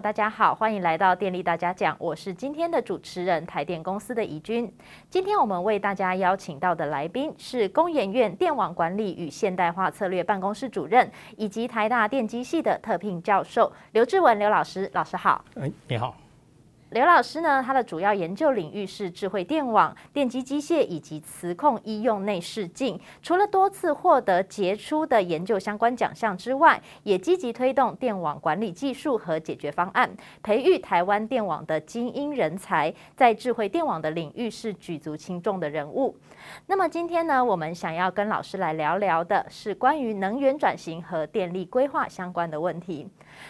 大家好，欢迎来到电力大家讲，我是今天的主持人台电公司的怡君。今天我们为大家邀请到的来宾是工研院电网管理与现代化策略办公室主任，以及台大电机系的特聘教授刘志文刘老师，老师好。哎，你好。刘老师呢，他的主要研究领域是智慧电网、电机机械以及磁控医用内视镜。除了多次获得杰出的研究相关奖项之外，也积极推动电网管理技术和解决方案，培育台湾电网的精英人才，在智慧电网的领域是举足轻重的人物。那么今天呢，我们想要跟老师来聊聊的是关于能源转型和电力规划相关的问题。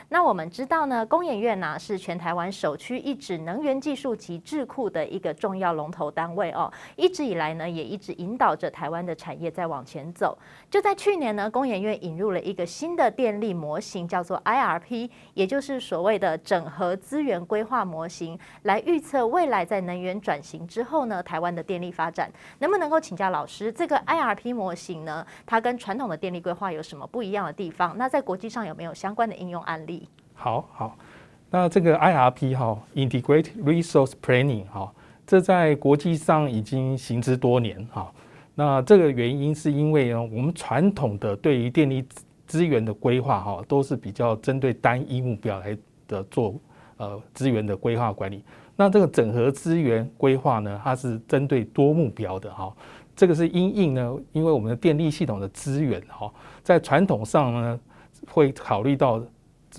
那我们知道呢，工研院呢是全台湾首屈一指能源技术及智库的一个重要龙头单位哦。一直以来呢，也一直引导着台湾的产业在往前走。就在去年呢，工研院引入了一个新的电力模型，叫做 IRP，也就是所谓的整合资源规划模型，来预测未来在能源转型之后呢，台湾的电力发展。能不能够请教老师，这个 IRP 模型呢，它跟传统的电力规划有什么不一样的地方？那在国际上有没有相关的应用案例？好好，那这个 IRP 哈，Integrate Resource Planning 哈，这在国际上已经行之多年哈。那这个原因是因为呢，我们传统的对于电力资源的规划哈，都是比较针对单一目标来的做呃资源的规划管理。那这个整合资源规划呢，它是针对多目标的哈。这个是因应呢，因为我们的电力系统的资源哈，在传统上呢，会考虑到。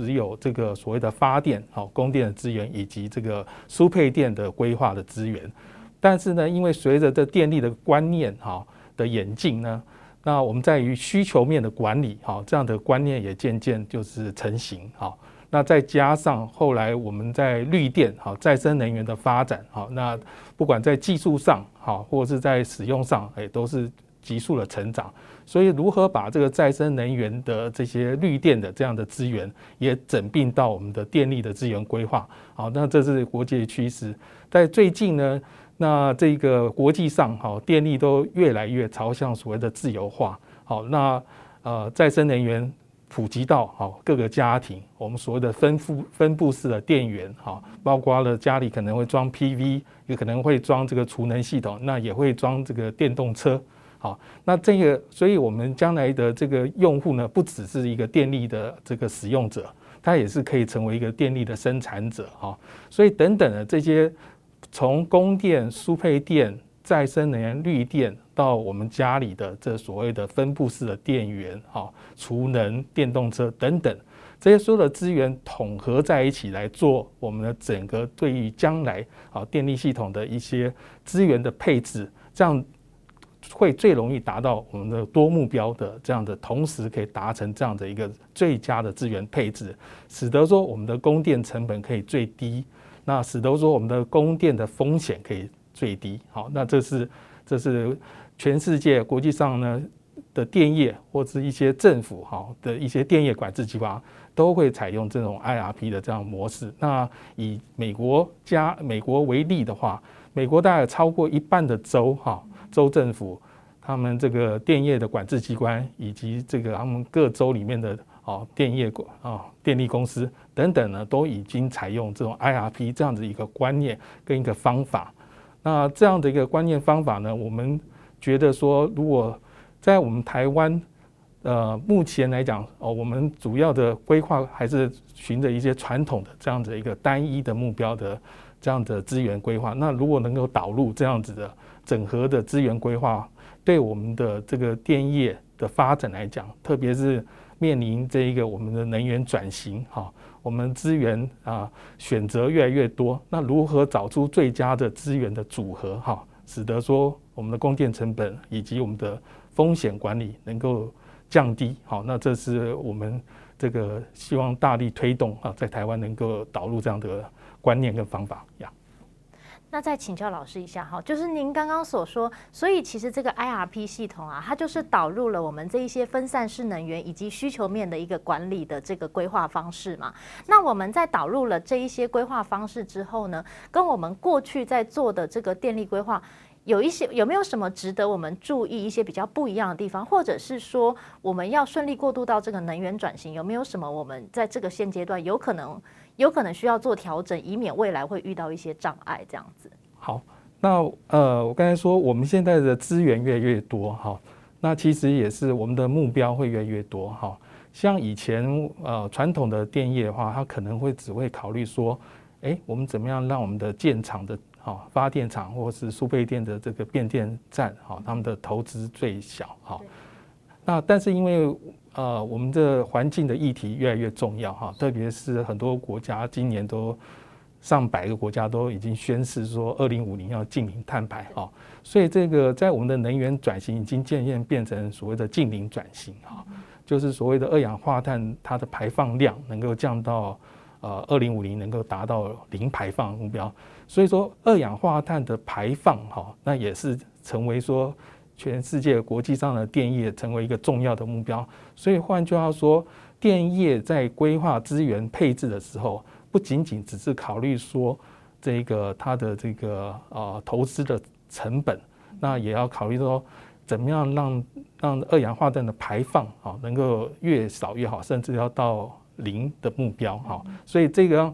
只有这个所谓的发电、好供电的资源，以及这个输配电的规划的资源。但是呢，因为随着这电力的观念哈的演进呢，那我们在于需求面的管理哈，这样的观念也渐渐就是成型哈。那再加上后来我们在绿电哈再生能源的发展哈，那不管在技术上哈，或者是在使用上，哎，都是。急速的成长，所以如何把这个再生能源的这些绿电的这样的资源也整并到我们的电力的资源规划，好，那这是国际趋势。在最近呢，那这个国际上，好，电力都越来越朝向所谓的自由化，好，那呃再生能源普及到好各个家庭，我们所谓的分布分布式的电源，好，包括了家里可能会装 PV，也可能会装这个储能系统，那也会装这个电动车。好，那这个，所以我们将来的这个用户呢，不只是一个电力的这个使用者，它也是可以成为一个电力的生产者哈。所以等等的这些，从供电、输配电、再生能源、绿电到我们家里的这所谓的分布式的电源、哈储能、电动车等等，这些所有的资源统合在一起来做我们的整个对于将来啊电力系统的一些资源的配置，这样。会最容易达到我们的多目标的这样的，同时可以达成这样的一个最佳的资源配置，使得说我们的供电成本可以最低，那使得说我们的供电的风险可以最低。好，那这是这是全世界国际上呢的电业或者一些政府哈的一些电业管制计划都会采用这种 IRP 的这样模式。那以美国加美国为例的话，美国大概超过一半的州哈。州政府、他们这个电业的管制机关，以及这个他们各州里面的哦电业管啊电力公司等等呢，都已经采用这种 IRP 这样子一个观念跟一个方法。那这样的一个观念方法呢，我们觉得说，如果在我们台湾，呃，目前来讲哦，我们主要的规划还是循着一些传统的这样子一个单一的目标的这样的资源规划。那如果能够导入这样子的。整合的资源规划，对我们的这个电业的发展来讲，特别是面临这一个我们的能源转型，哈，我们资源啊选择越来越多，那如何找出最佳的资源的组合，哈，使得说我们的供电成本以及我们的风险管理能够降低，好，那这是我们这个希望大力推动啊，在台湾能够导入这样的观念跟方法呀。那再请教老师一下哈，就是您刚刚所说，所以其实这个 IRP 系统啊，它就是导入了我们这一些分散式能源以及需求面的一个管理的这个规划方式嘛。那我们在导入了这一些规划方式之后呢，跟我们过去在做的这个电力规划有一些有没有什么值得我们注意一些比较不一样的地方，或者是说我们要顺利过渡到这个能源转型，有没有什么我们在这个现阶段有可能有可能需要做调整，以免未来会遇到一些障碍这样子。好，那呃，我刚才说我们现在的资源越来越多，哈，那其实也是我们的目标会越来越多，哈。像以前呃传统的电业的话，它可能会只会考虑说，哎，我们怎么样让我们的建厂的哈发电厂或是输配电的这个变电站，哈，他们的投资最小，哈。那但是因为呃我们的环境的议题越来越重要，哈，特别是很多国家今年都上百个国家都已经宣示说，二零五零要净零碳排，哈。所以这个在我们的能源转型已经渐渐变成所谓的净零转型，哈。就是所谓的二氧化碳，它的排放量能够降到呃二零五零能够达到零排放目标，所以说二氧化碳的排放哈，那也是成为说全世界国际上的电业成为一个重要的目标。所以换句话说，电业在规划资源配置的时候，不仅仅只是考虑说这个它的这个呃投资的成本，那也要考虑说。怎么样让让二氧化碳的排放啊能够越少越好，甚至要到零的目标哈。所以这个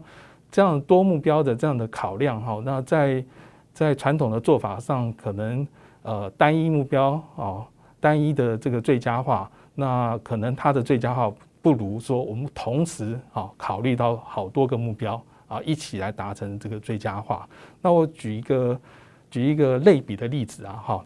这样多目标的这样的考量哈，那在在传统的做法上，可能呃单一目标啊，单一的这个最佳化，那可能它的最佳化不如说我们同时啊考虑到好多个目标啊一起来达成这个最佳化。那我举一个举一个类比的例子啊哈。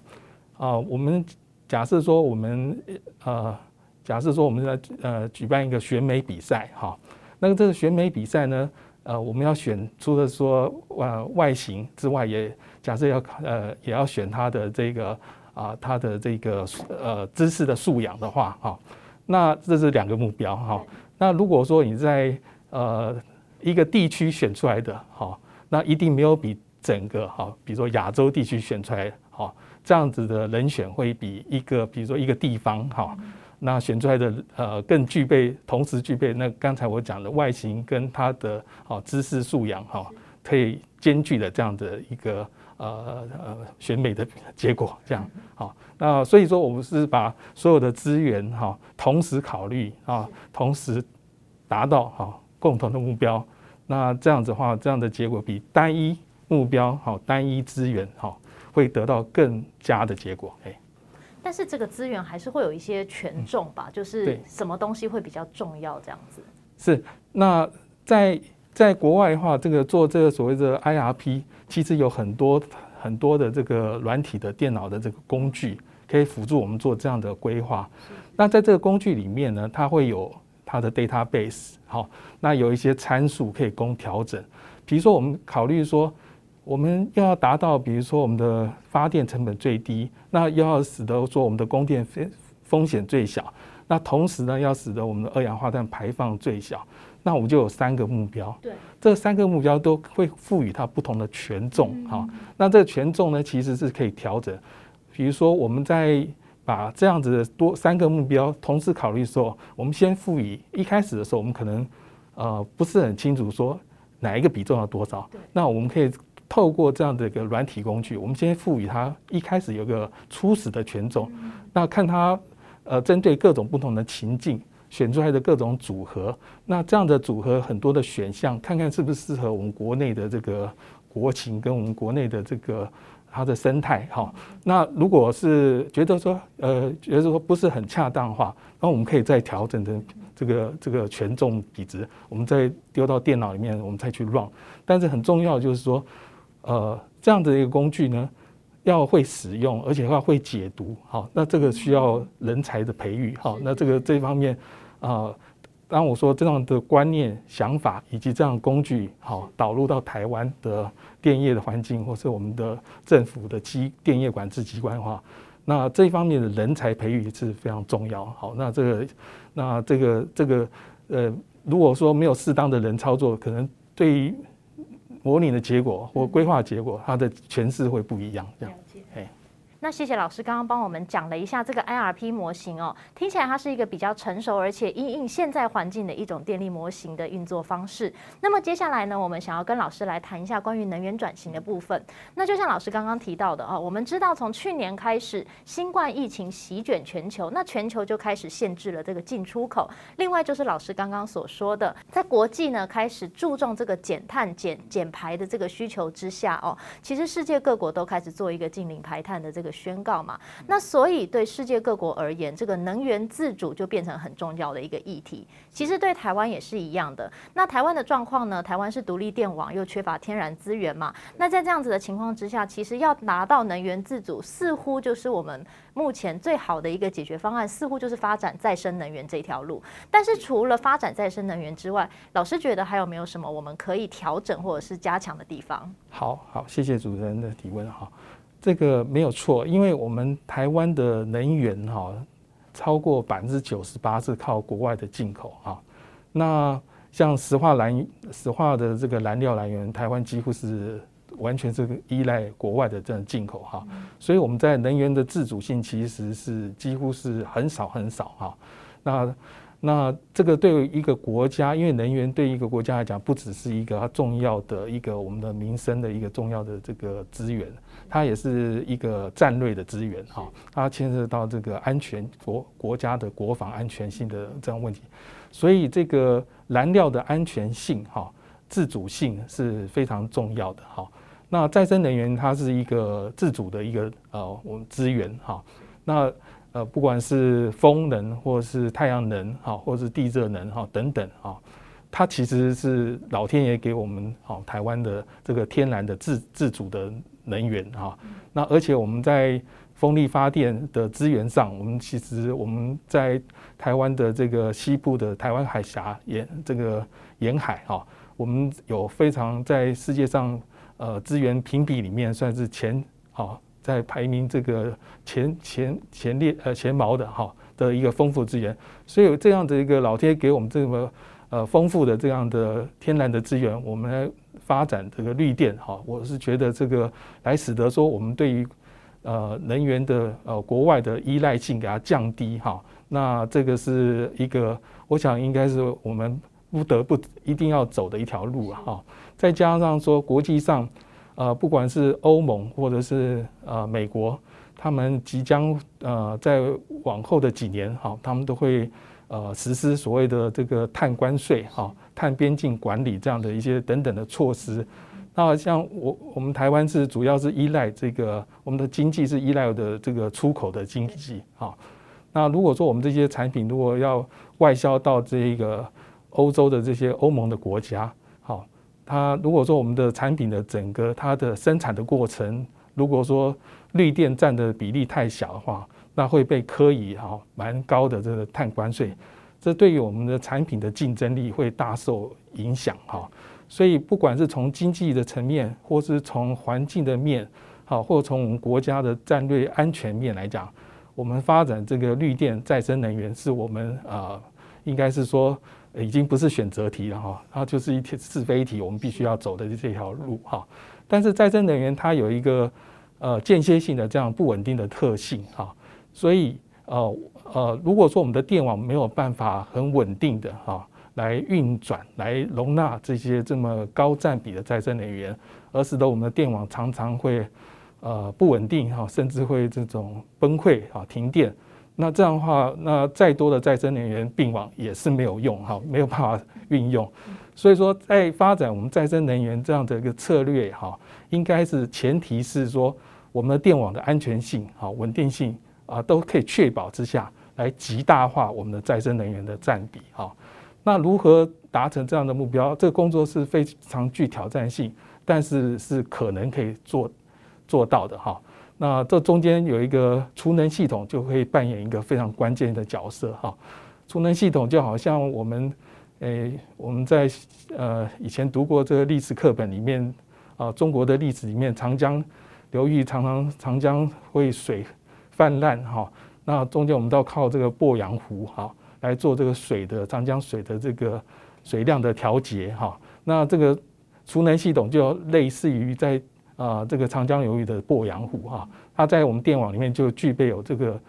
啊，我们假设说我们呃，假设说我们在呃举办一个选美比赛哈，那这个选美比赛呢，呃，我们要选除了说呃外形之外，也假设要呃也要选他的这个啊他的这个呃知识的素养的话哈，那这是两个目标哈。那如果说你在呃一个地区选出来的哈，那一定没有比整个哈，比如说亚洲地区选出来哈。这样子的人选会比一个，比如说一个地方哈，那选出来的呃更具备，同时具备那刚才我讲的外形跟他的哦知识素养哈，可以兼具的这样的一个呃呃选美的结果这样好，那所以说我们是把所有的资源哈同时考虑啊，同时达到哈共同的目标，那这样子的话，这样的结果比单一目标好单一资源好。会得到更佳的结果，哎，但是这个资源还是会有一些权重吧，就是什么东西会比较重要这样子。是，那在在国外的话，这个做这个所谓的 IRP，其实有很多很多的这个软体的电脑的这个工具，可以辅助我们做这样的规划。那在这个工具里面呢，它会有它的 database，好，那有一些参数可以供调整，比如说我们考虑说。我们要达到，比如说我们的发电成本最低，那又要使得说我们的供电风风险最小，那同时呢，要使得我们的二氧化碳排放最小，那我们就有三个目标。对，这三个目标都会赋予它不同的权重。哈，那这个权重呢，其实是可以调整。比如说，我们在把这样子的多三个目标同时考虑的时候，我们先赋予一开始的时候，我们可能呃不是很清楚说哪一个比重要多少。那我们可以。透过这样的一个软体工具，我们先赋予它一开始有个初始的权重，那看它呃针对各种不同的情境选出来的各种组合，那这样的组合很多的选项，看看是不是适合我们国内的这个国情跟我们国内的这个它的生态哈。那如果是觉得说呃觉得说不是很恰当的话，那我们可以再调整成这个这个权重比值，我们再丢到电脑里面，我们再去 run。但是很重要就是说。呃，这样的一个工具呢，要会使用，而且要会解读，好，那这个需要人才的培育，好，那这个这方面，啊，当我说这样的观念、想法以及这样工具，好，导入到台湾的电业的环境，或是我们的政府的机电业管制机关的话，那这方面的人才培育是非常重要，好，那这个，那这个这个，呃，如果说没有适当的人操作，可能对于。模拟的结果或规划结果，它的诠释会不一样。这样，哎，那谢谢老师刚刚帮我们讲了一下这个 IRP 模型哦，听起来它是一个比较成熟而且因应现在环境的一种电力模型的运作方式。那么接下来呢，我们想要跟老师来谈一下关于能源转型的部分。那就像老师刚刚提到的哦，我们知道从去年开始，新冠疫情席卷全球，那全球就开始限制了这个进出口。另外就是老师刚刚所说的，在国际呢开始注重这个减碳减减排的这个需求之下哦，其实世界各国都开始做一个净零排碳的这个宣告嘛。那所以对世界各国而言，这个能源自主就变成很重要的一个议题。其实对台湾也是一样的。那台湾的状况呢？台湾是独立电网，又缺乏天然资源嘛。那在这样子的情况之下，其实要拿到能源自主，似乎就是我们目前最好的一个解决方案，似乎就是发展再生能源这条路。但是除了发展再生能源之外，老师觉得还有没有什么我们可以调整或者是加强的地方？好好，谢谢主持人的提问哈。这个没有错，因为我们台湾的能源哈，超过百分之九十八是靠国外的进口哈。那像石化燃石化的这个燃料来源，台湾几乎是完全是依赖国外的这种进口哈。所以我们在能源的自主性其实是几乎是很少很少哈。那那这个对于一个国家，因为能源对一个国家来讲，不只是一个重要的一个我们的民生的一个重要的这个资源，它也是一个战略的资源哈。它牵涉到这个安全国国家的国防安全性的这样问题，所以这个燃料的安全性哈，自主性是非常重要的哈。那再生能源它是一个自主的一个呃我们资源哈。那呃，不管是风能，或是太阳能，哈，或是地热能，哈，等等，哈，它其实是老天爷给我们，哈，台湾的这个天然的自自主的能源，哈。那而且我们在风力发电的资源上，我们其实我们在台湾的这个西部的台湾海峡沿这个沿海，哈，我们有非常在世界上呃资源评比里面算是前，哈。在排名这个前前前列呃前茅的哈的一个丰富资源，所以有这样的一个老天给我们这么呃丰富的这样的天然的资源，我们来发展这个绿电哈，我是觉得这个来使得说我们对于呃能源的呃国外的依赖性给它降低哈，那这个是一个我想应该是我们不得不一定要走的一条路啊哈，再加上说国际上。呃，不管是欧盟或者是呃美国，他们即将呃在往后的几年哈，他们都会呃实施所谓的这个碳关税哈、碳边境管理这样的一些等等的措施。那像我我们台湾是主要是依赖这个我们的经济是依赖的这个出口的经济哈。那如果说我们这些产品如果要外销到这一个欧洲的这些欧盟的国家，它如果说我们的产品的整个它的生产的过程，如果说绿电占的比例太小的话，那会被课以哈蛮高的这个碳关税，这对于我们的产品的竞争力会大受影响哈。所以不管是从经济的层面，或是从环境的面，好，或从我们国家的战略安全面来讲，我们发展这个绿电再生能源是我们啊，应该是说。已经不是选择题了哈，它就是一题是非题，我们必须要走的这条路哈。但是再生能源它有一个呃间歇性的这样不稳定的特性哈，所以呃呃，如果说我们的电网没有办法很稳定的哈来运转来容纳这些这么高占比的再生能源，而使得我们的电网常常会呃不稳定哈，甚至会这种崩溃啊停电。那这样的话，那再多的再生能源并网也是没有用哈，没有办法运用。所以说，在发展我们再生能源这样的一个策略哈，应该是前提是说，我们的电网的安全性、哈稳定性啊都可以确保之下，来极大化我们的再生能源的占比哈。那如何达成这样的目标？这个工作是非常具挑战性，但是是可能可以做做到的哈。那这中间有一个储能系统，就可以扮演一个非常关键的角色哈。储能系统就好像我们，诶，我们在呃以前读过这个历史课本里面啊，中国的历史里面，长江流域常常长江会水泛滥哈。那中间我们都要靠这个鄱阳湖哈来做这个水的长江水的这个水量的调节哈。那这个储能系统就类似于在。呃这个长江流域的鄱阳湖哈，它在我们电网里面就具备有这个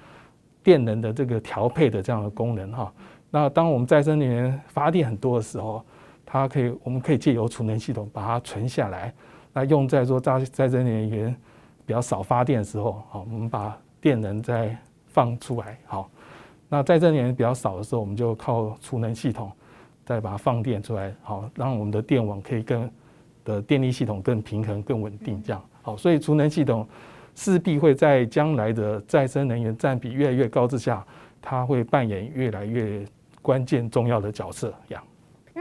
电能的这个调配的这样的功能哈。那当我们再生能源发电很多的时候，它可以我们可以借由储能系统把它存下来，那用在说再再生能源比较少发电的时候，好，我们把电能再放出来，好。那再生能源比较少的时候，我们就靠储能系统再把它放电出来，好，让我们的电网可以更的电力系统更平衡、更稳定，这样好。所以储能系统势必会在将来的再生能源占比越来越高之下，它会扮演越来越关键重要的角色，这样。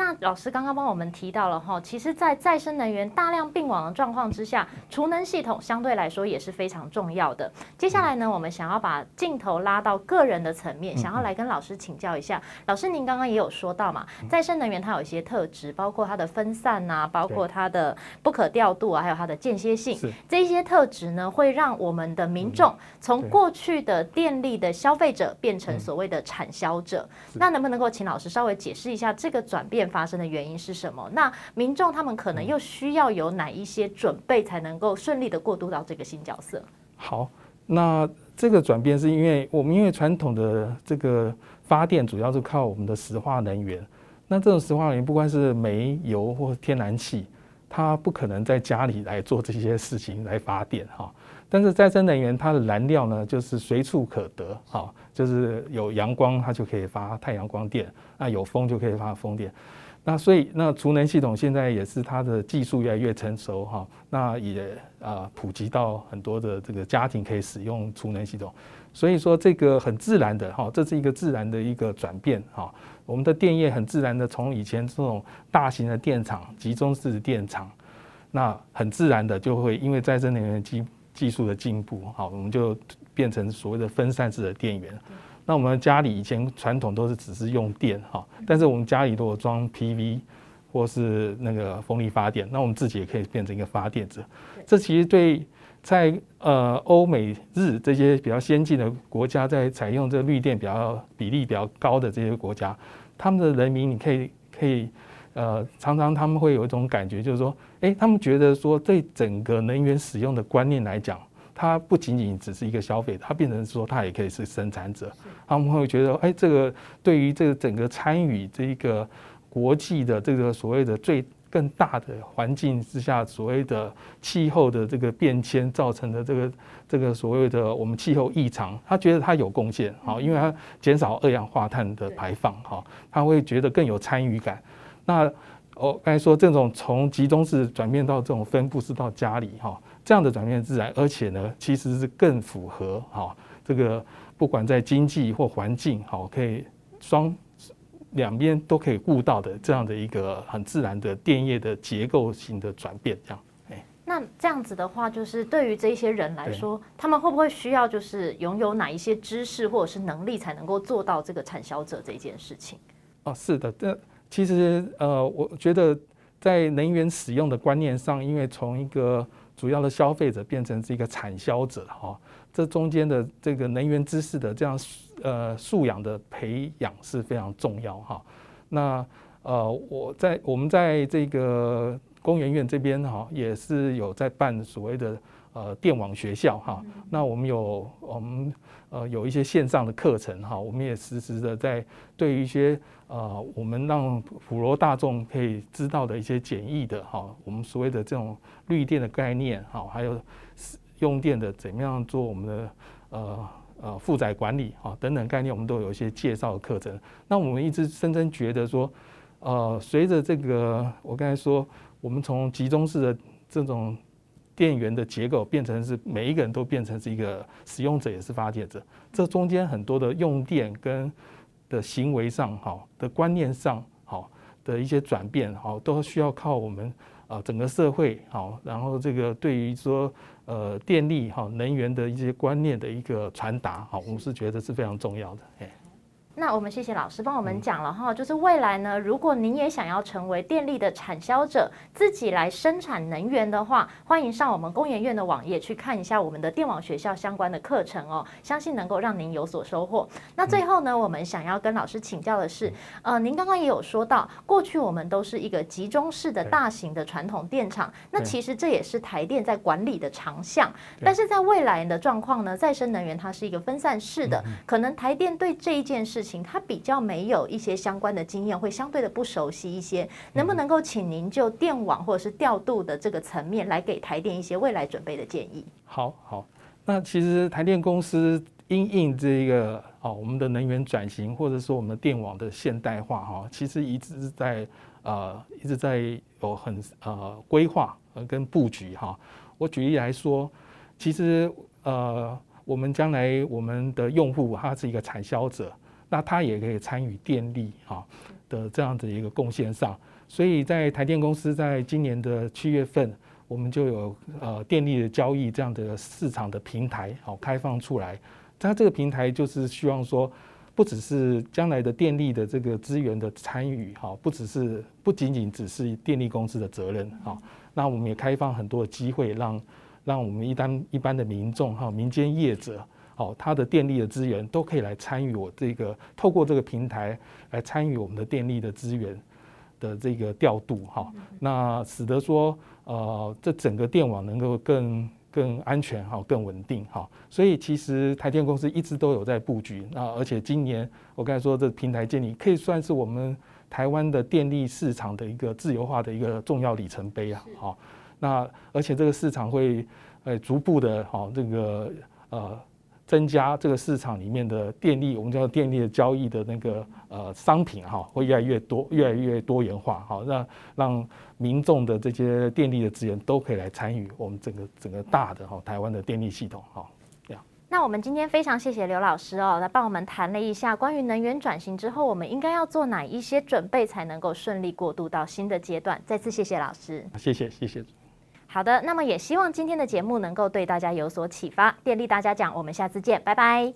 那老师刚刚帮我们提到了哈，其实，在再生能源大量并网的状况之下，储能系统相对来说也是非常重要的。接下来呢，我们想要把镜头拉到个人的层面，想要来跟老师请教一下。老师，您刚刚也有说到嘛，再生能源它有一些特质，包括它的分散啊，包括它的不可调度啊，还有它的间歇性。这些特质呢，会让我们的民众从过去的电力的消费者变成所谓的产销者。那能不能够请老师稍微解释一下这个转变？发生的原因是什么？那民众他们可能又需要有哪一些准备，才能够顺利的过渡到这个新角色？好，那这个转变是因为我们因为传统的这个发电主要是靠我们的石化能源，那这种石化能源不管是煤油或天然气，它不可能在家里来做这些事情来发电哈。但是再生能源它的燃料呢，就是随处可得哈，就是有阳光它就可以发太阳光电，那有风就可以发风电。那所以那储能系统现在也是它的技术越来越成熟哈，那也啊普及到很多的这个家庭可以使用储能系统。所以说这个很自然的哈，这是一个自然的一个转变哈。我们的电业很自然的从以前这种大型的电厂、集中式的电厂，那很自然的就会因为再生能源技技术的进步，好，我们就变成所谓的分散式的电源。那我们家里以前传统都是只是用电，哈，但是我们家里如果装 PV 或是那个风力发电，那我们自己也可以变成一个发电者。这其实对在呃欧美日这些比较先进的国家，在采用这个绿电比较比例比较高的这些国家，他们的人民你可以可以呃常常他们会有一种感觉，就是说。哎，他们觉得说，对整个能源使用的观念来讲，它不仅仅只是一个消费，它变成说它也可以是生产者。他们会觉得，哎，这个对于这个整个参与这一个国际的这个所谓的最更大的环境之下，所谓的气候的这个变迁造成的这个这个所谓的我们气候异常，他觉得他有贡献，好，因为他减少二氧化碳的排放，哈，他会觉得更有参与感。那我刚才说，这种从集中式转变到这种分布式到家里哈，这样的转变自然，而且呢，其实是更符合哈这个不管在经济或环境好，可以双两边都可以顾到的这样的一个很自然的电业的结构性的转变，这样。哎，那这样子的话，就是对于这些人来说，他们会不会需要就是拥有哪一些知识或者是能力，才能够做到这个产销者这件事情？哦，是的，这。其实，呃，我觉得在能源使用的观念上，因为从一个主要的消费者变成是一个产销者，哈，这中间的这个能源知识的这样呃素养的培养是非常重要，哈。那呃，我在我们在这个工研院这边，哈，也是有在办所谓的呃电网学校，哈。那我们有我们呃有一些线上的课程，哈，我们也实时的在对于一些。呃，我们让普罗大众可以知道的一些简易的哈，我们所谓的这种绿电的概念哈，还有用电的怎么样做我们的呃呃负载管理哈等等概念，我们都有一些介绍的课程。那我们一直深深觉得说，呃，随着这个我刚才说，我们从集中式的这种电源的结构变成是每一个人都变成是一个使用者，也是发电者，这中间很多的用电跟的行为上，好，的观念上，好，的一些转变，好，都需要靠我们啊整个社会，好，然后这个对于说呃电力，好，能源的一些观念的一个传达，好，我们是觉得是非常重要的，哎。那我们谢谢老师帮我们讲了哈，就是未来呢，如果您也想要成为电力的产销者，自己来生产能源的话，欢迎上我们工研院的网页去看一下我们的电网学校相关的课程哦，相信能够让您有所收获。那最后呢，我们想要跟老师请教的是，呃，您刚刚也有说到，过去我们都是一个集中式的大型的传统电厂，那其实这也是台电在管理的长项，但是在未来的状况呢，再生能源它是一个分散式的，可能台电对这一件事情。他比较没有一些相关的经验，会相对的不熟悉一些，能不能够请您就电网或者是调度的这个层面来给台电一些未来准备的建议？好好，那其实台电公司因应这个哦，我们的能源转型或者说我们的电网的现代化哈，其实一直在呃一直在有很呃规划呃跟布局哈。我举例来说，其实呃我们将来我们的用户他是一个产销者。那它也可以参与电力啊的这样子一个贡献上，所以在台电公司在今年的七月份，我们就有呃电力的交易这样的市场的平台好开放出来。它这个平台就是希望说，不只是将来的电力的这个资源的参与哈，不只是不仅仅只是电力公司的责任啊，那我们也开放很多的机会，让让我们一般一般的民众哈民间业者。哦，它的电力的资源都可以来参与我这个，透过这个平台来参与我们的电力的资源的这个调度哈，那使得说呃，这整个电网能够更更安全哈，更稳定哈。所以其实台电公司一直都有在布局，那而且今年我刚才说这平台建立可以算是我们台湾的电力市场的一个自由化的一个重要里程碑啊。好，那而且这个市场会呃逐步的哈这个呃。增加这个市场里面的电力，我们叫电力的交易的那个呃商品哈，会越来越多，越来越多元化，好让让民众的这些电力的资源都可以来参与我们整个整个大的哈台湾的电力系统哈。这样。那我们今天非常谢谢刘老师哦，来帮我们谈了一下关于能源转型之后，我们应该要做哪一些准备，才能够顺利过渡到新的阶段。再次谢谢老师。谢谢谢谢。好的，那么也希望今天的节目能够对大家有所启发。电力大家讲，我们下次见，拜拜。